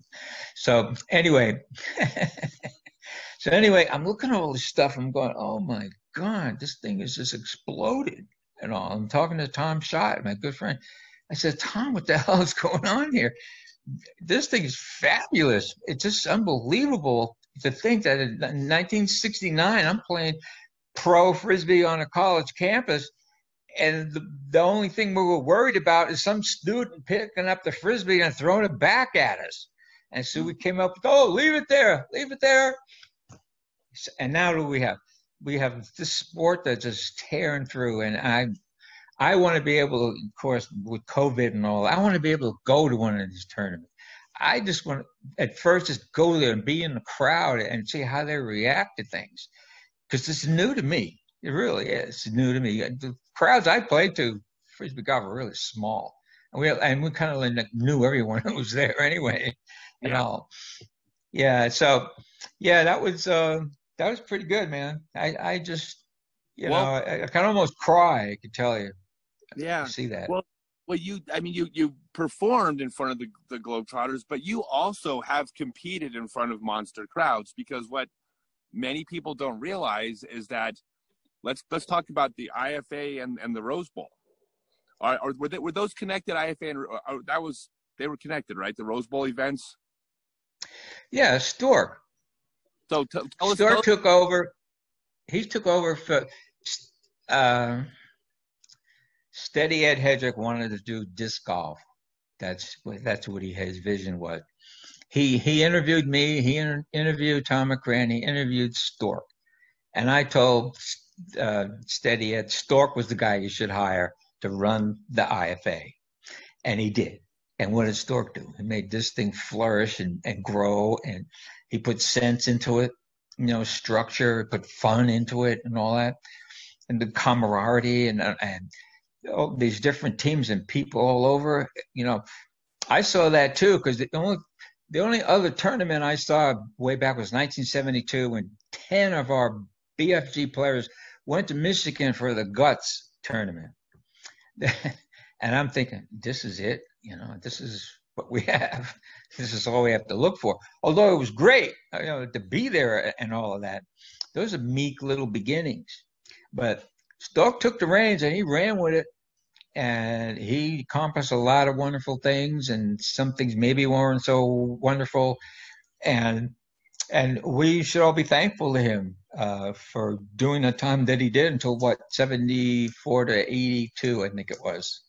So anyway, [laughs] so anyway, I'm looking at all this stuff. I'm going, oh my god, this thing is just exploded and all. I'm talking to Tom Schot, my good friend. I said, Tom, what the [laughs] hell is going on here? this thing is fabulous. It's just unbelievable to think that in 1969 I'm playing pro frisbee on a college campus, and the, the only thing we were worried about is some student picking up the frisbee and throwing it back at us. And so we mm-hmm. came up with, oh, leave it there, leave it there. And now do we have? We have this sport that's just tearing through, and I I want to be able to, of course, with COVID and all, I want to be able to go to one of these tournaments. I just want to at first just go there and be in the crowd and see how they react to things because this is new to me. It really is new to me. The crowds I played to frisbee golf were really small, and we and we kind of like knew everyone [laughs] who was there anyway, you yeah. know. Yeah, so yeah, that was uh, that was pretty good, man. I I just you well, know I, I can almost cry. I can tell you. Yeah, see that. Well, well, you I mean you you performed in front of the the Globetrotters, but you also have competed in front of monster crowds because what many people don't realize is that let's let's talk about the IFA and, and the Rose Bowl. Are, are were, they, were those connected IFA and uh, that was they were connected, right? The Rose Bowl events. Yeah, Stork. So t- tell Stork us, took over. He took over for. Uh, Steady Ed Headrick wanted to do disc golf. That's what that's what he his vision was. He he interviewed me. He inter- interviewed Tom McCran. He interviewed Stork, and I told uh, Steady Ed Stork was the guy you should hire to run the IFA, and he did. And what did Stork do? He made this thing flourish and, and grow, and he put sense into it, you know, structure, put fun into it, and all that, and the camaraderie and and all these different teams and people all over. You know, I saw that too because the only the only other tournament I saw way back was 1972 when 10 of our BFG players went to Michigan for the Guts tournament. [laughs] and I'm thinking, this is it. You know, this is what we have. [laughs] This is all we have to look for. Although it was great, you know, to be there and all of that. Those are meek little beginnings. But Stork took the reins and he ran with it and he accomplished a lot of wonderful things and some things maybe weren't so wonderful and and we should all be thankful to him uh, for doing the time that he did until what 74 to 82 i think it was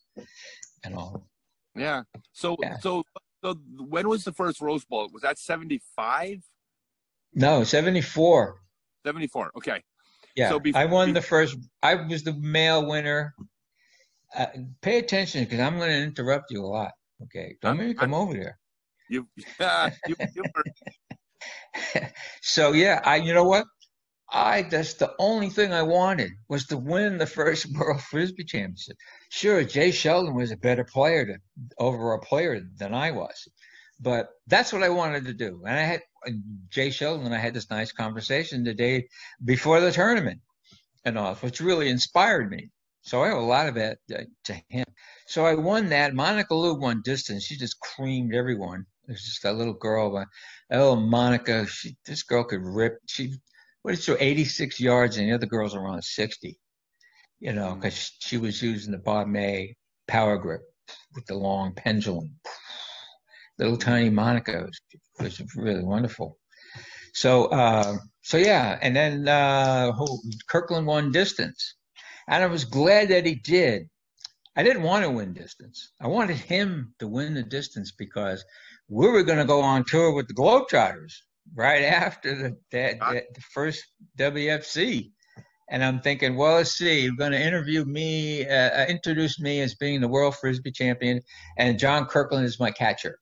and all. Yeah. So yeah. so so when was the first rose bowl? Was that 75 no 74 74 okay. Yeah so before, i won the first i was the male winner. Uh, pay attention because I'm going to interrupt you a lot. Okay, don't make me come over there. [laughs] You, you, you [laughs] so yeah, I you know what? I that's the only thing I wanted was to win the first [laughs] World Frisbee Championship. Sure, Jay Shelton was a better player to, overall player than I was, but that's what I wanted to do. And I had Jay Shelton and I had this nice conversation the day before the tournament and all, which really inspired me. So I owe a lot of it uh, to him. So I won that. Monica Lou won distance. She just creamed everyone. There's just that little girl, that little Monica. She, this girl could rip. She, what did she, 86 yards, and the other girls around 60. You know, because mm. she was using the Bob May power grip with the long pendulum. Little tiny Monica was, was really wonderful. So, uh, so yeah, and then uh, Kirkland won distance and I was glad that he did. I didn't want to win distance. I wanted him to win the distance because we were going to go on tour with the Globetrotters right after the, the, the first WFC. And I'm thinking, well, let's see. You're going to interview me, uh, uh, introduce me as being the world frisbee champion, and John Kirkland is my catcher.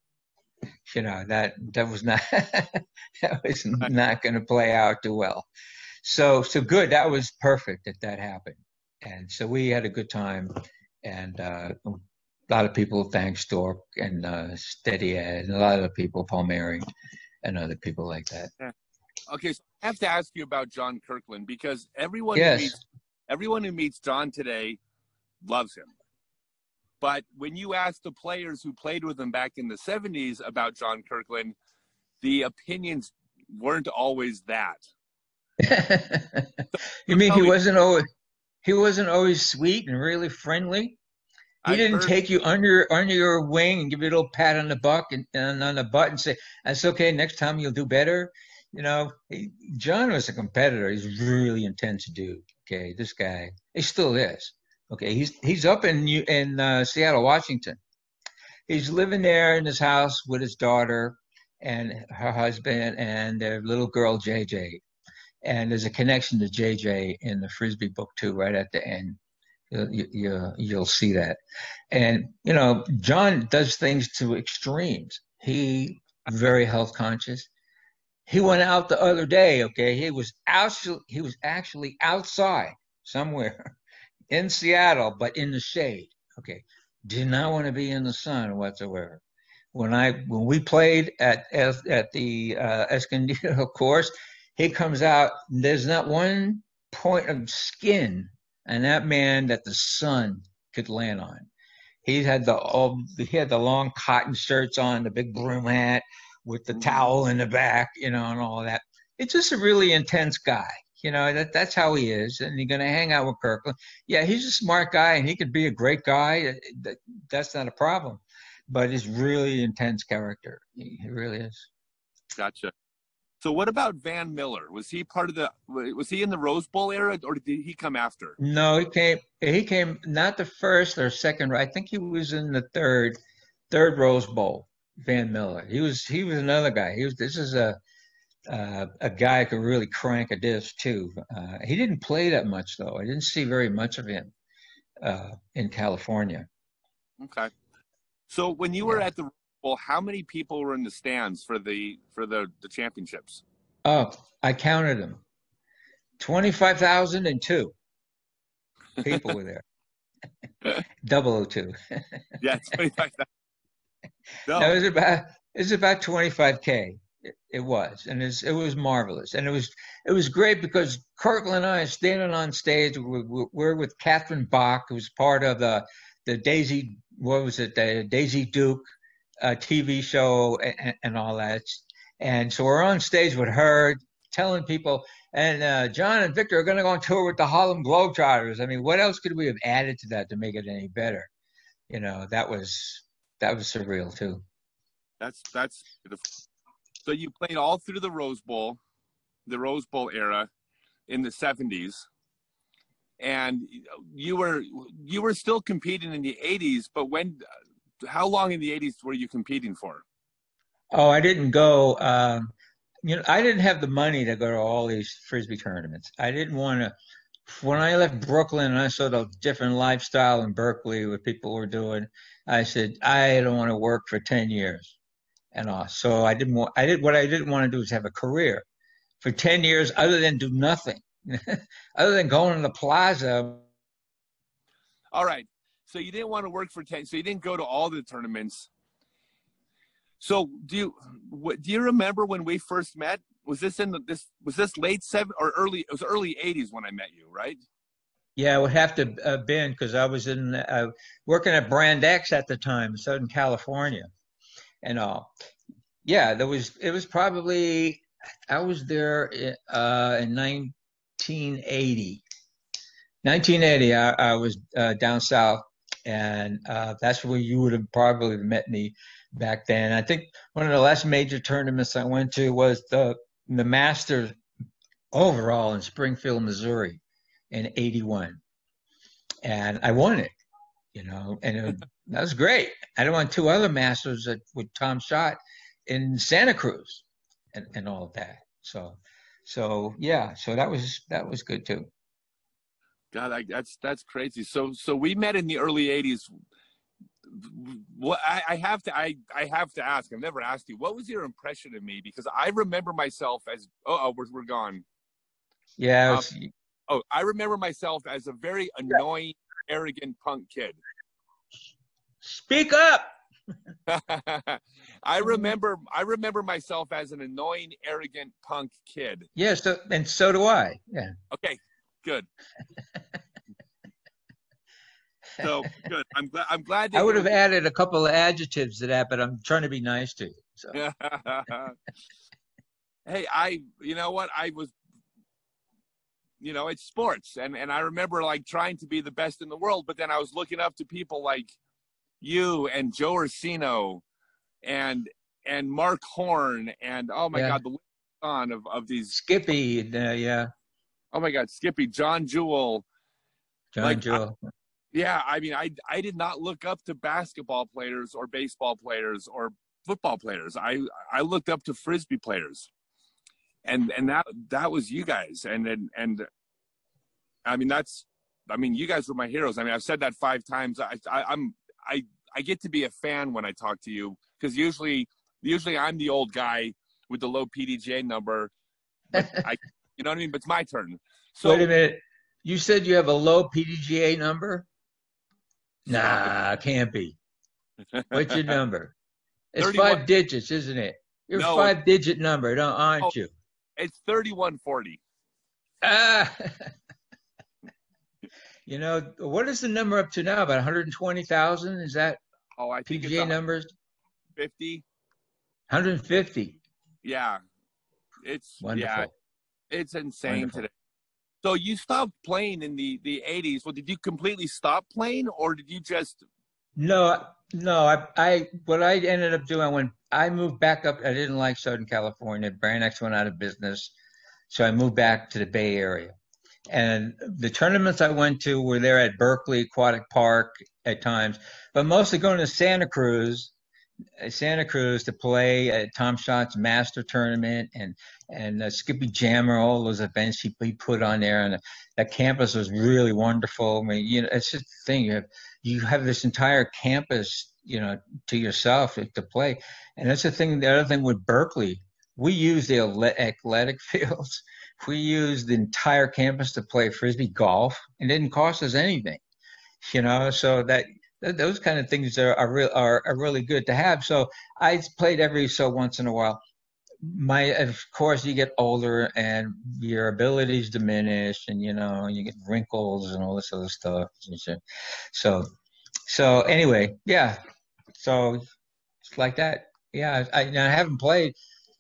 You know that that was not [laughs] that was not going to play out too well. So so good. That was perfect that that happened and so we had a good time, and uh, a lot of people thanked Stork and uh, Steady Ed, and a lot of people, Palmeri, and other people like that. Okay, so I have to ask you about John Kirkland because everyone yes. who meets, everyone who meets John today loves him. But when you ask the players who played with him back in the 70s about John Kirkland, the opinions weren't always that. [laughs] you mean he wasn't always he wasn't always sweet and really friendly. He I didn't heard. take you under under your wing and give you a little pat on the butt and, and on the butt and say, "That's okay. Next time you'll do better." You know, he, John was a competitor. He's really intense dude. Okay, this guy, he still is. Okay, he's he's up in in uh, Seattle, Washington. He's living there in his house with his daughter and her husband and their little girl JJ and there's a connection to JJ in the frisbee book too, right at the end. You, you, you'll see that, and you know John does things to extremes. He very health conscious. He went out the other day. Okay, he was actually he was actually outside somewhere [laughs] in Seattle, but in the shade. Okay, did not want to be in the sun whatsoever. When I when we played at at the uh, Escondido [laughs] course, he comes out. There's not one point of skin and that man that the sun could land on. He had the all, he had the long cotton shirts on, the big broom hat with the mm-hmm. towel in the back, you know, and all that. It's just a really intense guy. You know, that that's how he is. And you're gonna hang out with Kirkland. Yeah, he's a smart guy and he could be a great guy. That, that's not a problem. But he's really intense character. He, he really is. Gotcha. So what about Van Miller? Was he part of the? Was he in the Rose Bowl era, or did he come after? No, he came. He came not the first or second. I think he was in the third, third Rose Bowl. Van Miller. He was. He was another guy. He was. This is a. Uh, a guy who could really crank a disc too. Uh, he didn't play that much though. I didn't see very much of him uh, in California. Okay. So when you were at the well, how many people were in the stands for the for the the championships? Oh, I counted them. Twenty five thousand and two people were there. [laughs] Double O two. yeah, twenty five thousand. No. it was about it was about twenty five k. It, was, and it was marvelous, and it was it was great because Kirkland and I standing on stage. We're, we're with Catherine Bach, who was part of the the Daisy. What was it? The Daisy Duke a TV show and, and, all that. And so we're on stage with her telling people, and uh, John and Victor are going to go on tour with the Harlem Globetrotters. I mean, what else could we have added to that to make it any better? You know, that was that was surreal too. That's that's. So you played all through the Rose Bowl, the Rose Bowl era, in the '70s, and you were you were still competing in the '80s. But when how long in the 80s were you competing for? Oh, I didn't go. Um, you know, I didn't have the money to go to all these frisbee tournaments. I didn't want to. When I left Brooklyn and I saw the different lifestyle in Berkeley, what people were doing, I said I don't want to work for ten years, and all. So I didn't want. I did what I didn't want to do is have a career for ten years, other than do nothing, [laughs] other than going to the plaza. All right. So you didn't want to work for 10. So you didn't go to all the tournaments. So do you what, do you remember when we first met? Was this in the, this was this late seven or early? It was early 80s when I met you, right? Yeah, it would have to have been because I was in uh, working at Brand X at the time, Southern California, and all. Yeah, there was. It was probably I was there uh, in 1980. 1980, I, I was uh, down south and uh, that's where you would have probably met me back then. I think one of the last major tournaments I went to was the the Masters overall in Springfield, Missouri, in '81, and I won it. You know, and it, [laughs] that was great. I won two other Masters with Tom Schot in Santa Cruz, and, and all of that. So, so yeah, so that was that was good too. God, I, that's that's crazy. So so we met in the early '80s. What I, I, have to I I have to ask. I've never asked you. What was your impression of me? Because I remember myself as oh, oh we're we're gone. Yeah. Um, oh, I remember myself as a very annoying, yeah. arrogant punk kid. Speak up. [laughs] I remember I remember myself as an annoying, arrogant punk kid. Yes, yeah, so, and so do I. Yeah. Okay, Good. [laughs] so good. I'm glad. I'm glad. I would have added a couple of adjectives to that, but I'm trying to be nice to you. So. [laughs] hey, I. You know what? I was. You know, it's sports, and and I remember like trying to be the best in the world, but then I was looking up to people like you and Joe Orsino, and and Mark Horn, and oh my yeah. God, the on of of these Skippy, uh, yeah oh my God, Skippy, John Jewell. John like, Jewell. I, yeah, I mean, I I did not look up to basketball players or baseball players or football players. I I looked up to frisbee players, and and that that was you guys. And and and I mean that's I mean you guys were my heroes. I mean I've said that five times. I, I I'm I I get to be a fan when I talk to you because usually usually I'm the old guy with the low PDGA number. [laughs] I, you know what I mean? But it's my turn. So Wait a minute. You said you have a low PDGA number? Nah, can't be. What's your [laughs] number? It's 31. five digits, isn't it? You're No. five digit number, don't, aren't Oh. you? it's 3140. Ah. [laughs] you know, what is the number up to now? About 120,000? Is that Oh, I think PGA numbers? 50. 150. Yeah. It's Wonderful. yeah, it's insane Wonderful. today. So you stopped playing in the the 80s. Well, did you completely stop playing or did you just No, no. I, I, what I ended up doing when I moved back up, I didn't like Southern California. Brand went out of business, so I moved back to the Bay Area. And the tournaments I went to were there at Berkeley Aquatic Park at times, but mostly going to Santa Cruz, Santa Cruz to play at Tom Schot's Master Tournament and and uh, Skippy Jammer, all those events he, he put on there, and that campus was really wonderful. I mean, you know, it's just the thing you have you have this entire campus, you know, to yourself to play. And that's the thing. The other thing with Berkeley, we use the athletic [laughs] fields. We use the entire campus to play frisbee golf, and it didn't cost us anything, you know. So that th- those kind of things are are, real, are are really good to have. So I played every so once in a while. My of course you get older and your abilities diminish, and you know you get wrinkles and all this other stuff. So so anyway, yeah. So it's like that. Yeah, I, I haven't played.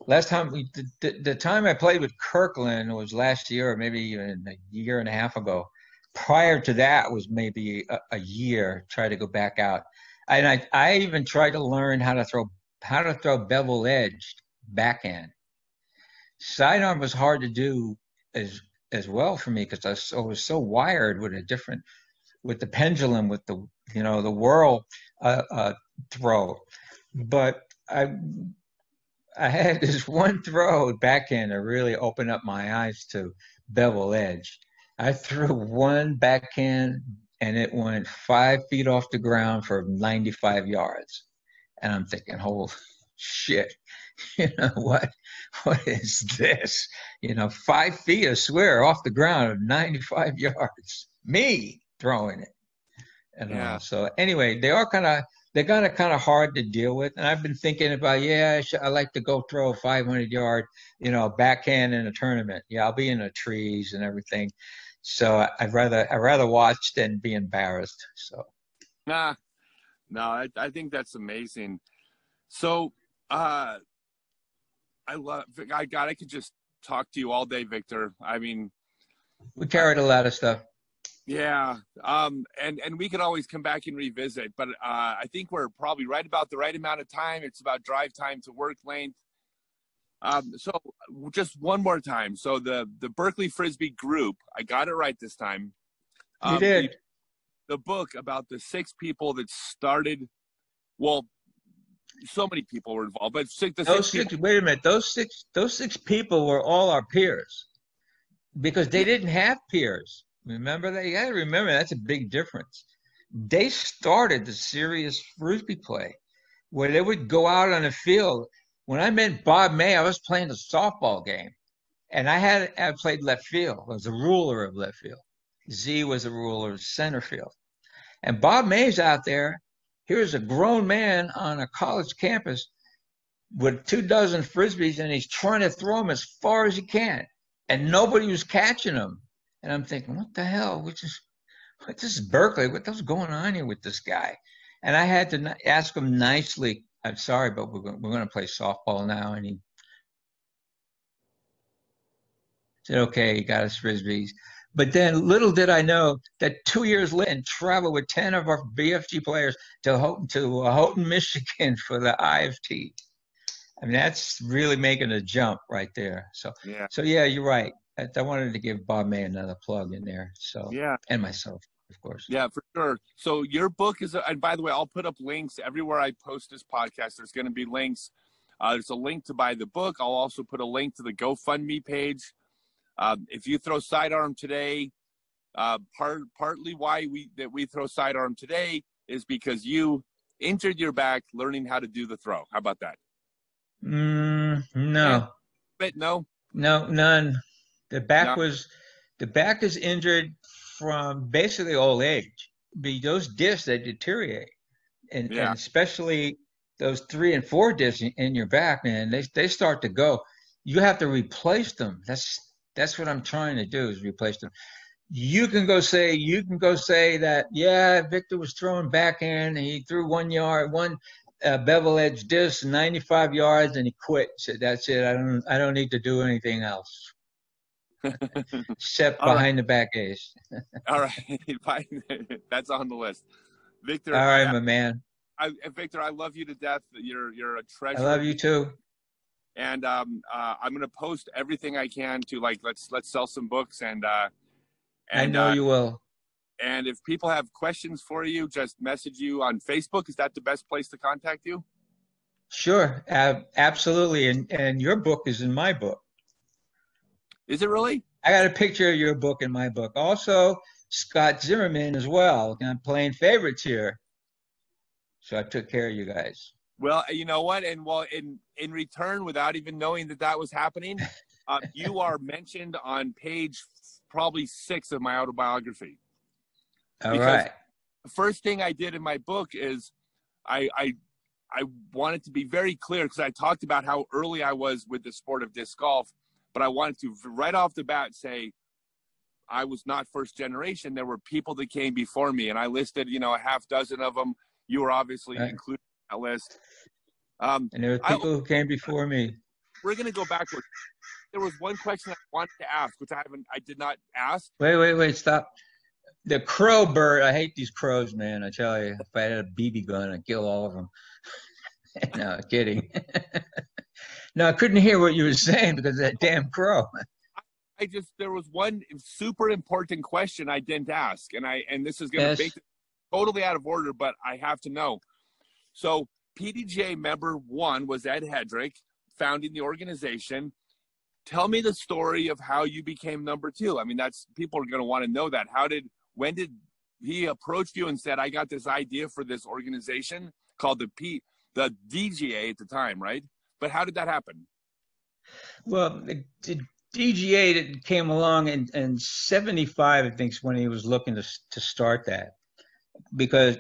Last time we the, the time I played with Kirkland was last year, or maybe even a year and a half ago. Prior to that was maybe a, a year. Try to go back out, and I I even tried to learn how to throw how to throw bevel edged backhand. Sidearm was hard to do as as well for me because I I was so wired with a different with the pendulum with the you know the whirl uh, uh, throw, but I I had [laughs] this one throw backhand that really opened up my eyes to bevel edge. I threw one backhand and it went five feet off the ground for 95 yards, and I'm thinking, "Holy shit!" [laughs] You know what? What is this? You know, five feet, I swear, off the ground of 95 [laughs] yards. Me throwing it. And Yeah. uh, so anyway, they are kind of they're kind of kind of hard to deal with. And I've been thinking about, yeah, I, should, I like to go throw a 500 yard, you know, backhand in a tournament. Yeah, I'll be in the trees and everything. So I'd rather I'd rather watch than be embarrassed. So Nah, no, I, I think that's amazing. So, uh, I love, I God, I could just talk to you all day, Victor. I mean, we carried a lot of stuff. yeah, um, and and we could always come back and revisit, but uh, I think we're probably right about the right amount of time. It's about drive time to work length. Um, so just one more time. So the the Berkeley Frisbee group, I got it right this time. You Um, did. The, the book about the six people that started. Well, so many people were involved, but six, the Those six six, wait a minute. Those six, those six people were all our peers because they didn't have peers. Remember that? You got to remember that's a big difference. They started the serious frisbee play where they would go out on a field. When I met Bob May, I was playing a softball game, and I had I played left field. I was a ruler of left field. Z was a ruler of center field, and Bob May's out there. Here's a grown man on a college campus with two dozen frisbees and he's trying to throw them as far as he can and nobody was catching them and i'm thinking what the hell which is this is berkeley what what's going on here with this guy and i had to ask him nicely i'm sorry but we're going, we're going to play softball now and he said okay he got us frisbees but then little did i know that two years later and traveled with 10 of our bfg players to houghton, to uh, houghton michigan for the ift I mean, that's really making a jump right there. So, yeah, so yeah, you're right. I, I wanted to give Bob May another plug in there. So, yeah. and myself, of course. Yeah, for sure. So your book is, and by the way, I'll put up links everywhere I post this podcast. There's going to be links. Uh, there's a link to buy the book. I'll also put a link to the GoFundMe page. Um, if you throw sidearm today, uh, part partly why we that we throw sidearm today is because you injured your back learning how to do the throw. How about that? Mm, no. But no. No, none. The back no. was the back is injured from basically old age. Be those discs that deteriorate, and, yeah. and especially those three and four discs in, your back, man, they they start to go. You have to replace them. That's that's what I'm trying to do is replace them. You can go say you can go say that yeah, Victor was throwing back in. He threw one yard, one uh, bevel edge disc, 95 yards, and he quit. Said that's it. I don't I don't need to do anything else. Except behind right. the back ace. [laughs] All right, [laughs] that's on the list. Victor. All right, I, my man. I, Victor, I love you to death. You're you're a treasure. I love you too. And um, uh, I'm gonna post everything I can to like let's let's sell some books and. Uh, and I know uh, you will. And if people have questions for you, just message you on Facebook. Is that the best place to contact you? Sure, uh, absolutely. And and your book is in my book. Is it really? I got a picture of your book in my book. Also, Scott Zimmerman as well. I'm playing favorites here. So I took care of you guys. Well, you know what? And well, in in return, without even knowing that that was happening, [laughs] uh, you are mentioned on page probably six of my autobiography. All because right. The first thing I did in my book is I I I wanted to be very clear because I talked about how early I was with the sport of disc golf, but I wanted to right off the bat say I was not first generation. There were people that came before me, and I listed, you know, a half dozen of them. You were obviously right. included in that list. Um, and there were people I, who came before me. We're going to go backwards. There was one question I wanted to ask, which I haven't, I did not ask. Wait, wait, wait, stop. The crow bird. I hate these crows, man. I tell you, if I had a BB gun, I'd kill all of them. [laughs] no, kidding. [laughs] no, I couldn't hear what you were saying because of that oh. damn crow. [laughs] I just there was one super important question I didn't ask, and I and this is going to yes. make totally out of order, but I have to know. So PDGA member one was Ed Headrick, founding the organization. Tell me the story of how you became number two. I mean, that's people are going to want to know that. How did when did he approach you and said, "I got this idea for this organization called the P the DGA at the time, right?" But how did that happen? Well, DGA came along in, in 75, I think, when he was looking to, to start that because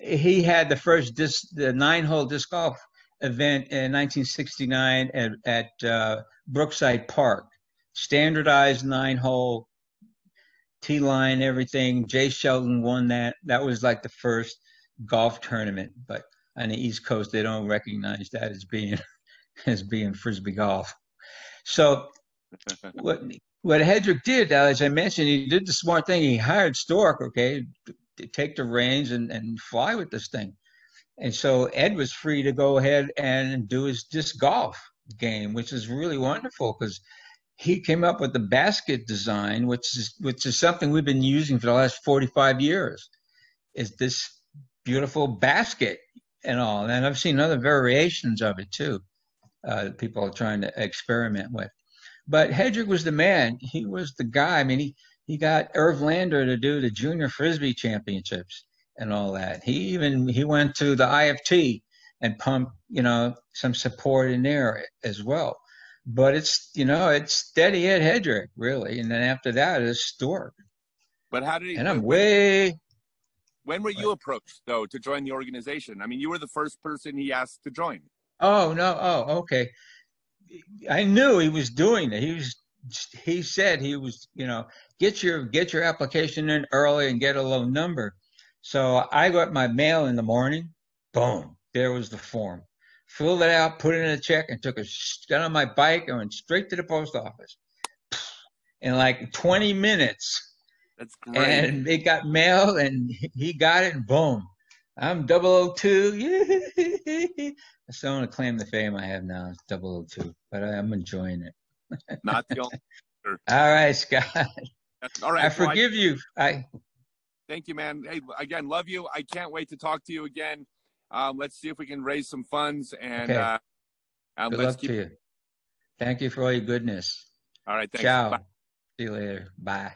he had the first disc, the nine hole disc golf event in 1969 at, at uh, Brookside Park. Standardized nine hole, T line, everything. Jay Shelton won that. That was like the first golf tournament, but on the East Coast, they don't recognize that as being [laughs] as being frisbee golf. So what what Headrick did, as I mentioned, he did the smart thing. He hired Stork, okay, to take the reins and, and fly with this thing. And so Ed was free to go ahead and do his disc golf game, which is really wonderful because he came up with the basket design, which is which is something we've been using for the last 45 years. Is this beautiful basket and all? And I've seen other variations of it too. Uh, people are trying to experiment with. But Headrick was the man. He was the guy. I mean, he he got Irv Lander to do the junior frisbee championships and all that. He even he went to the IFT and pumped, you know, some support in there as well. But it's you know it's steady Ed Headrick really, and then after that is Stork. But how did he? And I'm way. When were you approached though to join the organization? I mean, you were the first person he asked to join. Oh no! Oh okay. I knew he was doing it. He was he said he was, you know, get your get your application in early and get a low number. So I got my mail in the morning. Boom, there was the form. Filled it out, put it in a check, and took a got on my bike and went straight to the post office. In like 20 minutes. That's great. And it got mailed, and he got it, and boom, I'm 002. I still want to claim the fame I have now is 002, but I'm enjoying it. [laughs] Not the only. All right, Scott. All right. I forgive you. I. Thank you, man. Hey, again, love you. I can't wait to talk to you again. Um, let's see if we can raise some funds and. Okay. Uh, um, Good luck keep... to you. Thank you for all your goodness. All right. Thanks. Ciao. Bye. See you later. Bye.